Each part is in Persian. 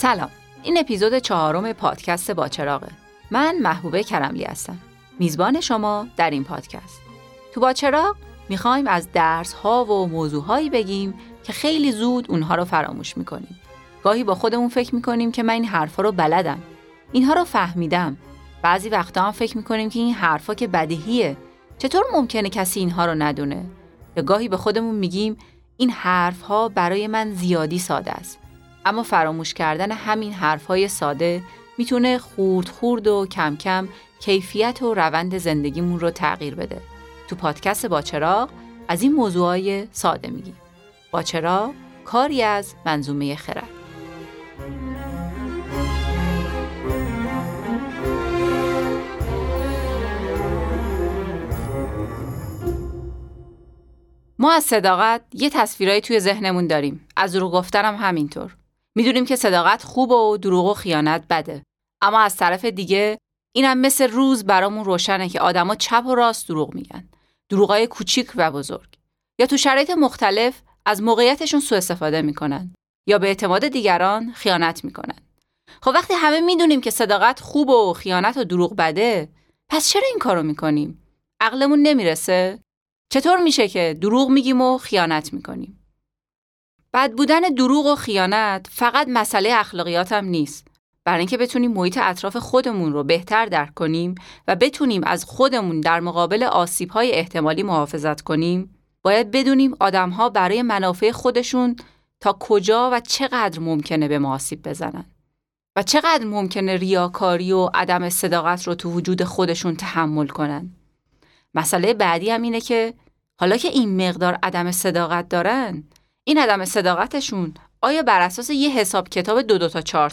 سلام. این اپیزود چهارم پادکست باچراغه من محبوبه کرملی هستم. میزبان شما در این پادکست. تو باچراغ می‌خوایم از درس ها و موضوع هایی بگیم که خیلی زود اونها رو فراموش می‌کنیم. گاهی با خودمون فکر می‌کنیم که من این حرفا رو بلدم. اینها رو فهمیدم. بعضی وقتا هم فکر می‌کنیم که این حرفا که بدیهیه. چطور ممکنه کسی اینها رو ندونه؟ یا گاهی به خودمون میگیم این حرفها برای من زیادی ساده است. اما فراموش کردن همین حرفهای ساده می‌تونه خورد خورد و کم کم کیفیت و روند زندگیمون رو تغییر بده. تو پادکست باچراغ از این موضوعای ساده میگیم. باچراغ کاری از منظومه خرد. ما از صداقت یه تصویرایی توی ذهنمون داریم. از دروغ گفتنم همینطور. می‌دونیم که صداقت خوب و دروغ و خیانت بده. اما از طرف دیگه اینم مثل روز برامون روشنه که آدما چپ و راست دروغ میگن. دروغای کوچیک و بزرگ. یا تو شرایط مختلف از موقعیتشون سوء استفاده می‌کنن یا به اعتماد دیگران خیانت می‌کنن. خب وقتی همه می‌دونیم که صداقت خوب و خیانت و دروغ بده، پس چرا این کارو می‌کنیم؟ عقلمون نمی‌رسه؟ چطور میشه که دروغ میگیم و خیانت می‌کنیم؟ بد بودن دروغ و خیانت فقط مسئله هم نیست. برای اینکه بتونیم محیط اطراف خودمون رو بهتر درک کنیم و بتونیم از خودمون در مقابل آسیب‌های احتمالی محافظت کنیم، باید بدونیم آدم‌ها برای منافع خودشون تا کجا و چقدر ممکنه به ما آسیب بزنن. و چقدر ممکنه ریاکاری و عدم صداقت رو تو وجود خودشون تحمل کنن. مسئله بعدی هم اینه که حالا که این مقدار عدم صداقت دارن این عدم صداقتشون آیا بر اساس یه حساب کتاب دو دو تا چهار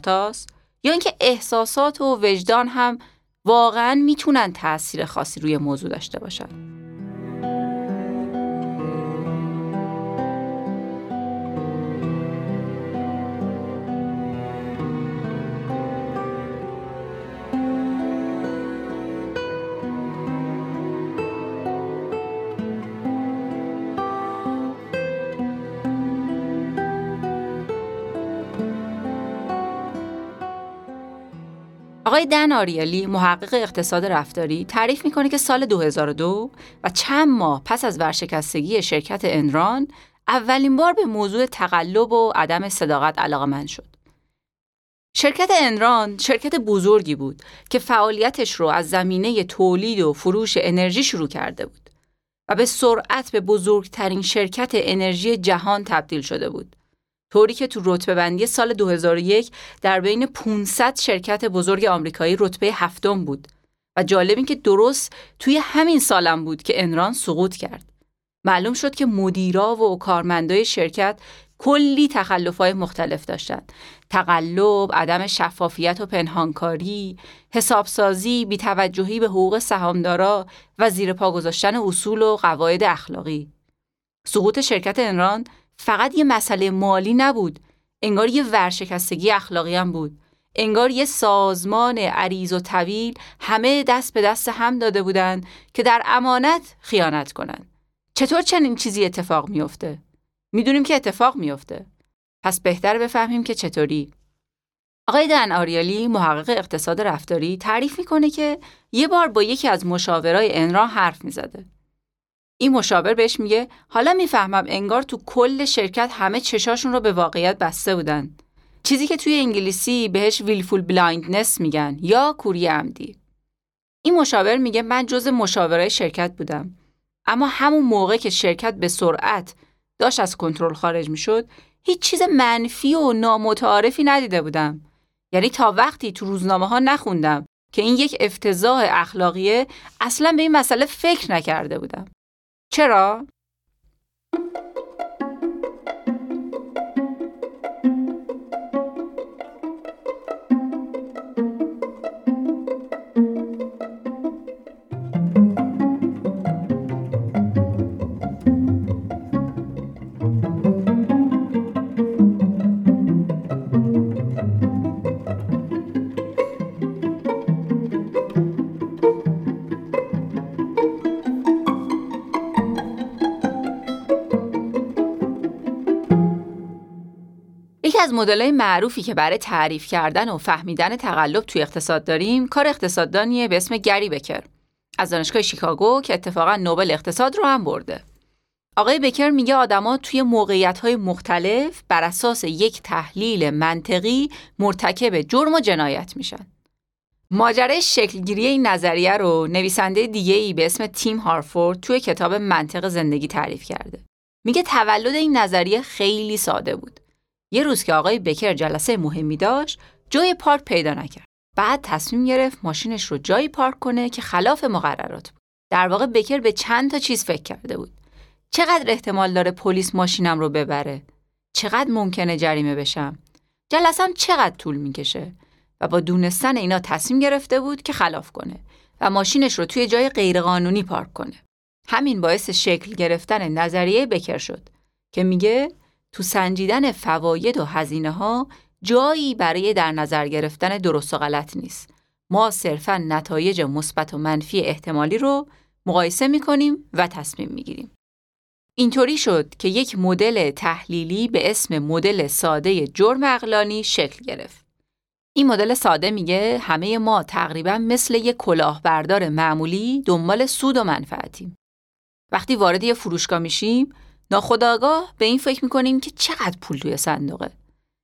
یا اینکه احساسات و وجدان هم واقعا می‌تونن تاثیر خاصی روی موضوع داشته باشن؟ آقای دن آریالی محقق اقتصاد رفتاری تعریف می‌کنه که سال 2002 و چند ماه پس از ورشکستگی شرکت انران اولین بار به موضوع تقلب و عدم صداقت علاقمند شد. شرکت انران شرکت بزرگی بود که فعالیتش رو از زمینه تولید و فروش انرژی شروع کرده بود و به سرعت به بزرگترین شرکت انرژی جهان تبدیل شده بود. طوری که تو رتبه بندی سال 2001 در بین 500 شرکت بزرگ آمریکایی رتبه هفتم بود و جالب این که درست توی همین سالم بود که انران سقوط کرد. معلوم شد که مدیرا و کارمندای شرکت کلی تخلفهای مختلف داشتند. تقلب، عدم شفافیت و پنهانکاری، حسابسازی، بیتوجهی به حقوق سهامدارا و زیر پا گذاشتن اصول و قواعد اخلاقی. سقوط شرکت انران فقط یه مسئله مالی نبود. انگار یه ورشکستگی اخلاقی هم بود. انگار یه سازمان عریض و طویل همه دست به دست هم داده بودند که در امانت خیانت کنند چطور چنین چیزی اتفاق میافته؟ می‌دونیم که اتفاق میافته. پس بهتر بفهمیم که چطوری. آقای دن آریالی محقق اقتصاد رفتاری تعریف می‌کنه که یه بار با یکی از مشاورای انرا حرف می‌زده. این مشاور بهش میگه حالا می‌فهمم انگار تو کل شرکت همه چشاشون رو به واقعیت بسته بودن. چیزی که توی انگلیسی بهش willful blindness میگن یا کوری عمدی. این مشاور میگه من جز مشاورای شرکت بودم. اما همون موقع که شرکت به سرعت داشت از کنترل خارج می‌شد هیچ چیز منفی و نامتعارفی ندیده بودم. یعنی تا وقتی تو روزنامه ها نخوندم که این یک افتضاح اخلاقیه اصلا به این مسئله فکر نکرده بودم. چرا؟ از مدل‌های معروفی که برای تعریف کردن و فهمیدن تقلب توی اقتصاد داریم کار اقتصاددانیه به اسم گری بکر از دانشگاه شیکاگو که اتفاقا نوبل اقتصاد رو هم برده. آقای بکر میگه آدما توی موقعیت مختلف بر اساس یک تحلیل منطقی مرتکب جرم و جنایت میشن. ماجرای شکلگیری این نظریه رو نویسنده دیگه ای به اسم تیم هارفورد توی کتاب منطق زندگی تعریف کرده. میگه تولد این نظریه خیلی ساده بود. یه روز که آقای بکر جلسه مهمی داشت، جای پارک پیدا نکرد. بعد تصمیم گرفت ماشینش رو جایی پارک کنه که خلاف مقررات بود. در واقع بکر به چند تا چیز فکر کرده بود. چقدر احتمال داره پلیس ماشینم رو ببره؟ چقدر ممکنه جریمه بشم؟ جلسم چقدر طول می‌کشه؟ و با دونستن اینا تصمیم گرفته بود که خلاف کنه و ماشینش رو توی جای غیرقانونی پارک کنه. همین باعث شکل گرفتن نظریه بکر شد که میگه تو سنجیدن فواید و هزینه ها جایی برای در نظر گرفتن درست و غلط نیست. ما صرفا نتایج مثبت و منفی احتمالی رو مقایسه می‌کنیم و تصمیم می‌گیریم. اینطوری شد که یک مدل تحلیلی به اسم مدل ساده جرم اقلانی شکل گرفت. این مدل ساده میگه همه ما تقریبا مثل یک کلاهبردار معمولی دنبال سود و منفعتیم. وقتی وارد یه فروشگاه میشیم، ناخداگاه به این فکر می‌کنیم که چقدر پول توی صندوقه.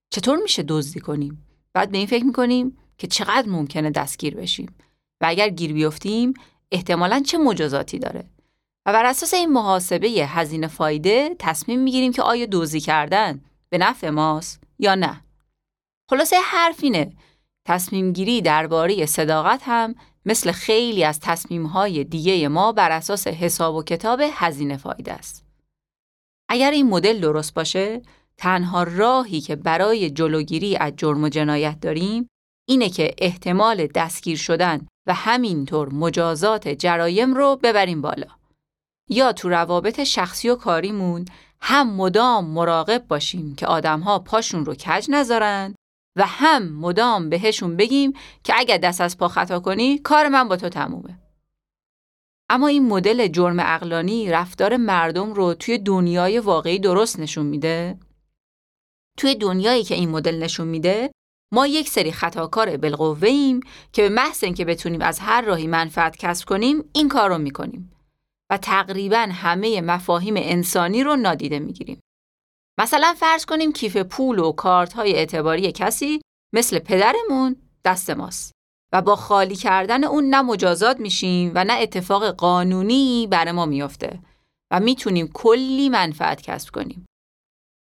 چطور میشه دزدی کنیم؟ بعد به این فکر می‌کنیم که چقدر ممکنه دستگیر بشیم و اگر گیر بیفتیم احتمالا چه مجازاتی داره. و بر اساس این محاسبه هزینه فایده تصمیم می‌گیریم که آیا دوزی کردن به نفع ماست یا نه. خلاصه حرف اینه تصمیم گیری درباره صداقت هم مثل خیلی از تصمیم های دیگه ما بر اساس حساب و کتاب هزینه فایده است. اگر این مدل درست باشه، تنها راهی که برای جلوگیری از جرم و جنایت داریم اینه که احتمال دستگیر شدن و همینطور مجازات جرایم رو ببریم بالا. یا تو روابط شخصی و کاریمون هم مدام مراقب باشیم که آدمها پاشون رو کج نذارن و هم مدام بهشون بگیم که اگر دست از پا خطا کنی کار من با تو تمومه. اما این مدل جرم اقلانی رفتار مردم رو توی دنیای واقعی درست نشون میده. توی دنیایی که این مدل نشون میده ما یک سری خطاکار بالقوه ایم که به محض اینکه بتونیم از هر راهی منفعت کسب کنیم این کار رو می‌کنیم و تقریبا همه مفاهیم انسانی رو نادیده می‌گیریم. مثلا فرض کنیم کیف پول و کارت های اعتباری کسی مثل پدرمون دست ماست و با خالی کردن اون نه مجازات میشیم و نه اتفاق قانونی بر ما میافته و می‌تونیم کلی منفعت کسب کنیم.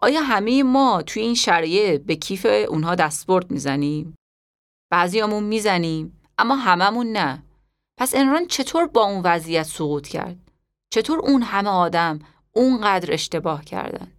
آیا همه ما توی این شرایط به کیف اونها دستبرد می‌زنیم؟ بعضیامون می‌زنیم اما هممون نه. پس انران چطور با اون وضعیت سقوط کرد؟ چطور اون همه آدم اونقدر اشتباه کردن؟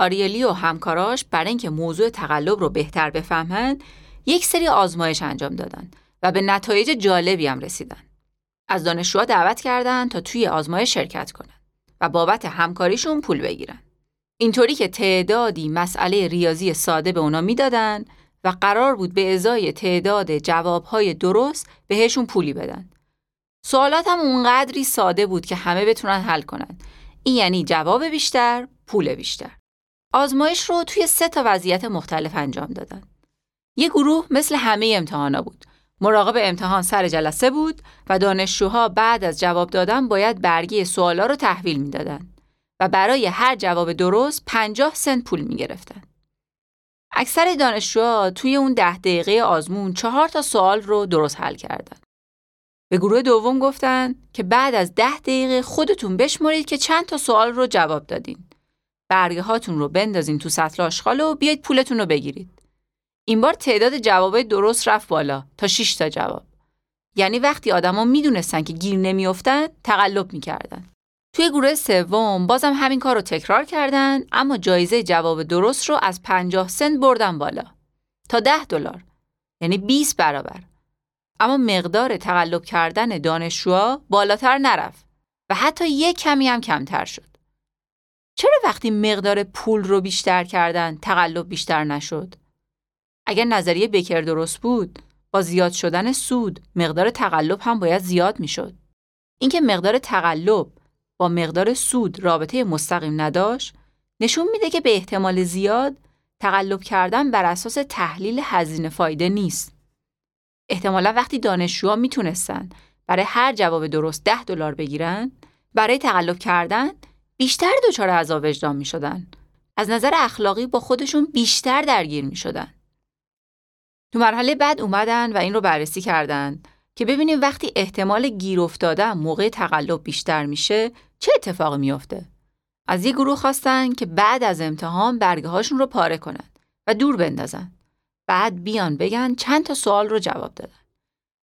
آریلی و همکاراش برای اینکه موضوع تقلب رو بهتر بفهمند یک سری آزمایش انجام دادن و به نتایج جالبی هم رسیدن. از دانشجوها دعوت کردند تا توی آزمایش شرکت کنند و بابت همکاریشون پول بگیرن. اینطوری که تعدادی مسئله ریاضی ساده به اونا می‌دادن و قرار بود به ازای تعداد جوابهای درست بهشون پولی بدن. سوالات هم اونقدری ساده بود که همه بتونن حل کنن. این یعنی جواب بیشتر، پول بیشتر. آزمایش رو توی سه تا وضعیت مختلف انجام دادن. یه گروه مثل همه امتحانا بود. مراقب امتحان سر جلسه بود و دانشجوها بعد از جواب دادن باید برگی سوالا رو تحویل می‌دادن و برای هر جواب درست 50 سنت پول می گرفتن. اکثر دانشجوها توی اون ده دقیقه آزمون چهار تا سوال رو درست حل کردن. به گروه دوم گفتن که بعد از ده دقیقه خودتون بشمرید که چند تا سوال رو جواب دادین. برگه هاتون رو بندازین تو سطل آشغال و بیاید پولتون رو بگیرید. این بار تعداد جوابای درست رفت بالا تا 6 تا جواب. یعنی وقتی آدما می‌دونستن که گیر نمیافتن تقلب می‌کردن. توی گروه سوم بازم همین کار رو تکرار کردن اما جایزه جواب درست رو از 50 سنت بردن بالا تا 10 دلار یعنی 20 برابر. اما مقدار تقلب کردن دانشجوها بالاتر نرفت و حتی یک کمی هم کمتر شد. چرا وقتی مقدار پول رو بیشتر کردن تقلب بیشتر نشد؟ اگر نظریه بکر درست بود، با زیاد شدن سود مقدار تقلب هم باید زیاد می‌شد. اینکه مقدار تقلب با مقدار سود رابطه مستقیم نداشت، نشون میده که به احتمال زیاد تقلب کردن بر اساس تحلیل هزینه فایده نیست. احتمالا وقتی دانشجوها می‌تونستن برای هر جواب درست 10 دلار بگیرن، برای تقلب کردن بیشتر دچار عذاب وجدان می شدن. از نظر اخلاقی با خودشون بیشتر درگیر می شدن. تو مرحله بعد اومدن و این رو بررسی کردن که ببینیم وقتی احتمال گیر افتادن موقع تقلب بیشتر میشه چه اتفاقی میافته. از یه گروه خواستن که بعد از امتحان برگه هاشون رو پاره کنن و دور بندازن. بعد بیان بگن چند تا سوال رو جواب دادن.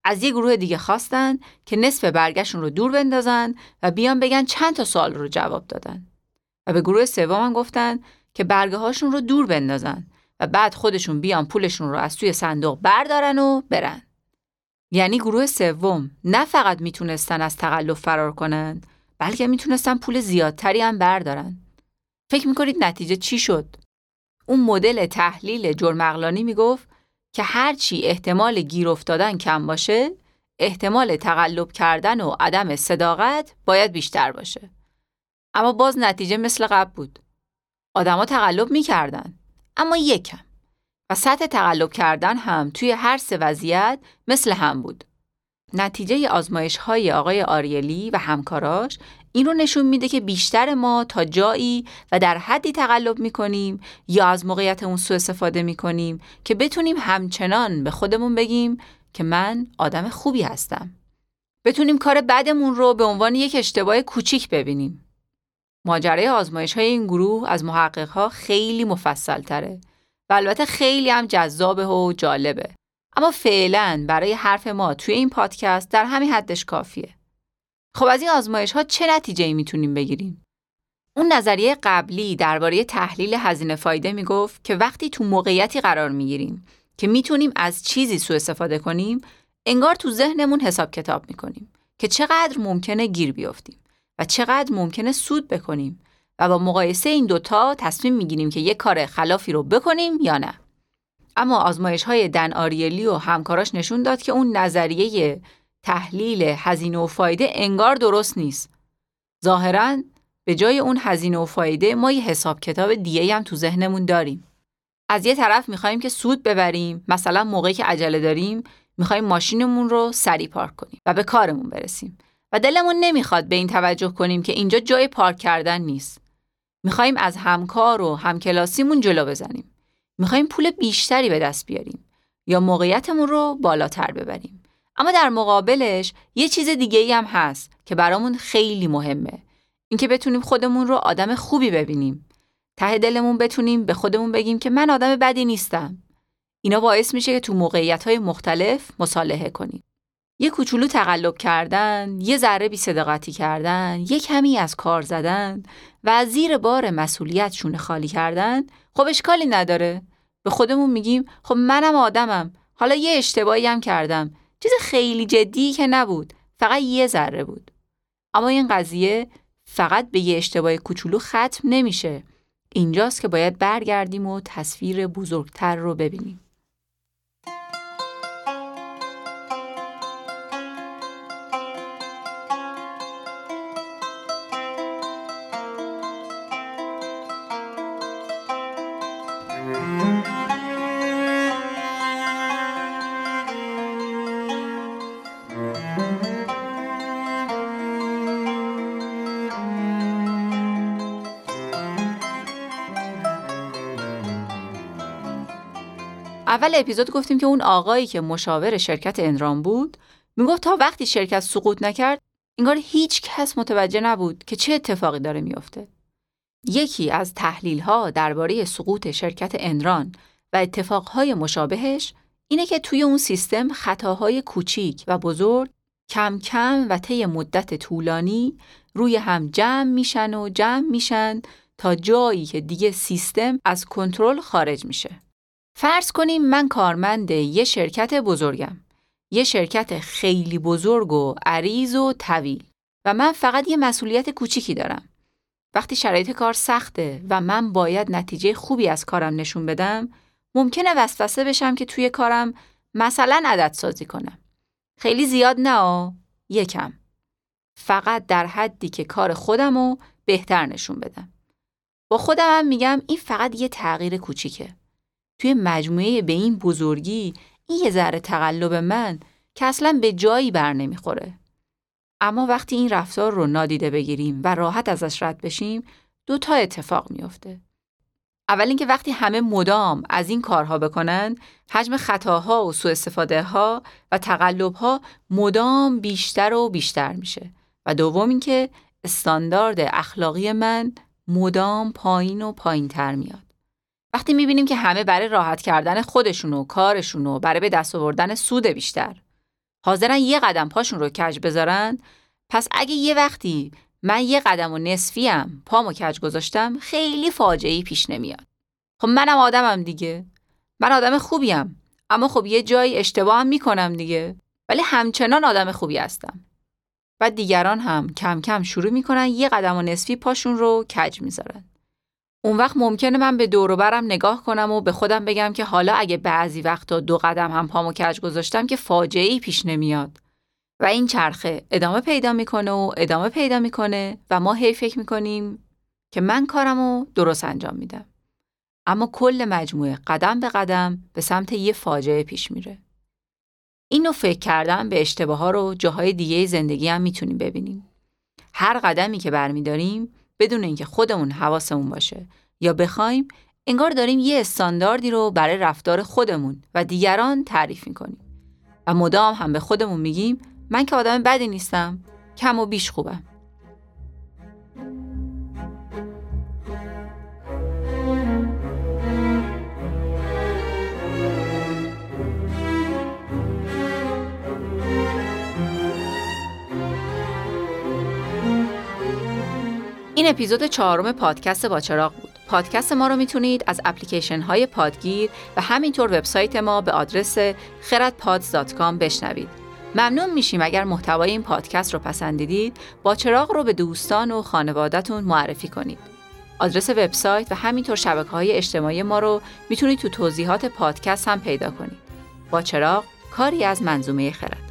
از یه گروه دیگه خواستن که نصف برگشون رو دور بندازن و بیان بگن چند تا سوال رو جواب دادن. و به گروه سوم گفتن که برگه هاشون رو دور بندازن و بعد خودشون بیان پولشون رو از توی صندوق بردارن و برن. یعنی گروه سوم نه فقط می‌تونستن از تقلب فرار کنن بلکه می‌تونستن پول زیادتری هم بردارن. فکر می‌کنید نتیجه چی شد؟ اون مدل تحلیل جرمقلانی می‌گفت که هرچی احتمال گیر افتادن کم باشه احتمال تقلب کردن و عدم صداقت باید بیشتر باشه. اما باز نتیجه مثل قبل بود. آدما تقلب می‌کردن اما یکم و سطح تقلب کردن هم توی هر سه وضعیت مثل هم بود. نتیجه آزمایش های آقای آریلی و همکاراش این رو نشون میده که بیشتر ما تا جایی و در حدی تقلب می‌کنیم یا از موقعیت اون سوء استفاده می‌کنیم که بتونیم همچنان به خودمون بگیم که من آدم خوبی هستم. بتونیم کار بدمون رو به عنوان یک اشتباه کوچیک ببینیم. ماجرای آزمایش های این گروه از محقق ها خیلی مفصل تره و البته خیلی هم جذابه و جالبه. اما فعلا برای حرف ما توی این پادکست در همین حدش کافیه. خب از این آزمایش ها چه نتیجه ای می‌تونیم بگیریم؟ اون نظریه قبلی درباره تحلیل هزینه فایده می‌گفت که وقتی تو موقعیتی قرار می‌گیریم که می‌تونیم از چیزی سوء استفاده کنیم انگار تو ذهنمون حساب کتاب می‌کنیم که چقدر ممکنه گیر بیفتیم و چقدر ممکنه سود بکنیم و با مقایسه این دوتا تصمیم می‌گیریم که یک کار خلافی رو بکنیم یا نه. اما آزمایش های دن آریلی و همکاراش نشون داد که اون نظریه تحلیل هزینه و فایده انگار درست نیست. ظاهرا به جای اون هزینه و فایده ما یه حساب کتاب دیگه هم تو ذهنمون داریم. از یه طرف می‌خوایم که سود ببریم مثلا موقعی که عجله داریم می‌خوایم ماشینمون رو سری پارک کنیم و به کارمون برسیم و دلمون نمی‌خواد به این توجه کنیم که اینجا جای پارک کردن نیست. می‌خوایم از همکار و همکلاسیمون جلو بزنیم. می‌خوایم پول بیشتری به دست بیاریم یا موقعیتمون رو بالاتر ببریم. اما در مقابلش یه چیز دیگه ای هم هست که برامون خیلی مهمه. اینکه بتونیم خودمون رو آدم خوبی ببینیم. ته دلمون بتونیم به خودمون بگیم که من آدم بدی نیستم. اینا باعث میشه که تو موقعیت های مختلف مصالحه کنیم. یه کوچولو تقلب کردن، یه ذره بی صداقتی کردن، یه کمی از کار زدن و از زیر بار مسئولیت شونه خالی کردن خب اشکالی نداره. به خودمون میگیم خب منم آدمم حالا یه اشتباهی هم کردم چیز خیلی جدی که نبود فقط یه ذره بود. اما این قضیه فقط به یه اشتباه کوچولو ختم نمیشه. اینجاست که باید برگردیم و تصویر بزرگتر رو ببینیم. اول اپیزود گفتیم که اون آقایی که مشاور شرکت انرام بود می‌گفت تا وقتی شرکت سقوط نکرد انگار هیچ کس متوجه نبود که چه اتفاقی داره میافته. یکی از تحلیل ها درباره سقوط شرکت انران و اتفاقهای مشابهش اینه که توی اون سیستم خطاهای کوچیک و بزرگ کم کم و طی مدت طولانی روی هم جمع میشن و جمع میشن تا جایی که دیگه سیستم از کنترل خارج میشه. فرض کنیم من کارمند یه شرکت بزرگم. یه شرکت خیلی بزرگ و عریض و طویل و من فقط یه مسئولیت کوچیکی دارم. وقتی شرایط کار سخته و من باید نتیجه خوبی از کارم نشون بدم، ممکنه وسوسه بشم که توی کارم مثلا عدد سازی کنم. خیلی زیاد نه یکم. فقط در حدی که کار خودم رو بهتر نشون بدم. با خودم هم میگم این فقط یه تغییر کوچیکه. توی مجموعه به این بزرگی این یه ذره تقلب من که اصلا به جایی بر نمی‌خوره. اما وقتی این رفتار رو نادیده بگیریم و راحت ازش رد بشیم دو تا اتفاق میافته. اول اینکه وقتی همه مدام از این کارها بکنن حجم خطاها و سوء استفاده ها و تقلب ها مدام بیشتر و بیشتر میشه و دوم اینکه استاندارد اخلاقی من مدام پایین و پایین تر میاد. وقتی می‌بینیم که همه برای راحت کردن خودشون و کارشون و برای به دست آوردن سود بیشتر حاضرن یه قدم پاشون رو کج بذارن پس اگه یه وقتی من یه قدم و نصفیم پامو کج گذاشتم خیلی فاجعه پیش نمیاد. خب منم آدمم دیگه. من آدم خوبیم. اما خب یه جایی اشتباه هم می‌کنم دیگه. ولی همچنان آدم خوبی هستم. و دیگران هم کم کم شروع می‌کنن یه قدم و نصفی پاشون رو کج می‌ذارن. اون وقت ممکنه من به دور برم نگاه کنم و به خودم بگم که حالا اگه بعضی وقتا دو قدم هم پامو کج گذاشتم که فاجعه ای پیش نمیاد. و این چرخه ادامه پیدا می‌کنه و ادامه پیدا می‌کنه و ما هی فکر می‌کنیم که من کارمو درست انجام میدم. اما کل مجموعه قدم به قدم به سمت یه فاجعه پیش میره. اینو فکر کردن به اشتباه ها رو جاهای دیگه زندگی هم می‌تونیم ببینیم. هر قدمی که برمیداریم بدون اینکه خودمون حواسمون باشه. یا بخوایم انگار داریم یه استانداردی رو برای رفتار خودمون و دیگران تعریف می‌کنیم. و مدام هم به خودمون میگیم من که آدم بدی نیستم کم و بیش خوبم. این اپیزود چهارم پادکست با چراغ بود. پادکست ما رو می‌تونید از اپلیکیشن های پادگیر و همینطور وبسایت ما به آدرس خردپادز.com بشنوید. ممنون میشیم اگر محتوای این پادکست رو پسندیدید با چراغ رو به دوستان و خانوادهتون معرفی کنید. آدرس وبسایت و همینطور شبکه های اجتماعی ما رو می‌تونید تو توضیحات پادکست هم پیدا کنید. با چراغ کاری از منظومه خرد.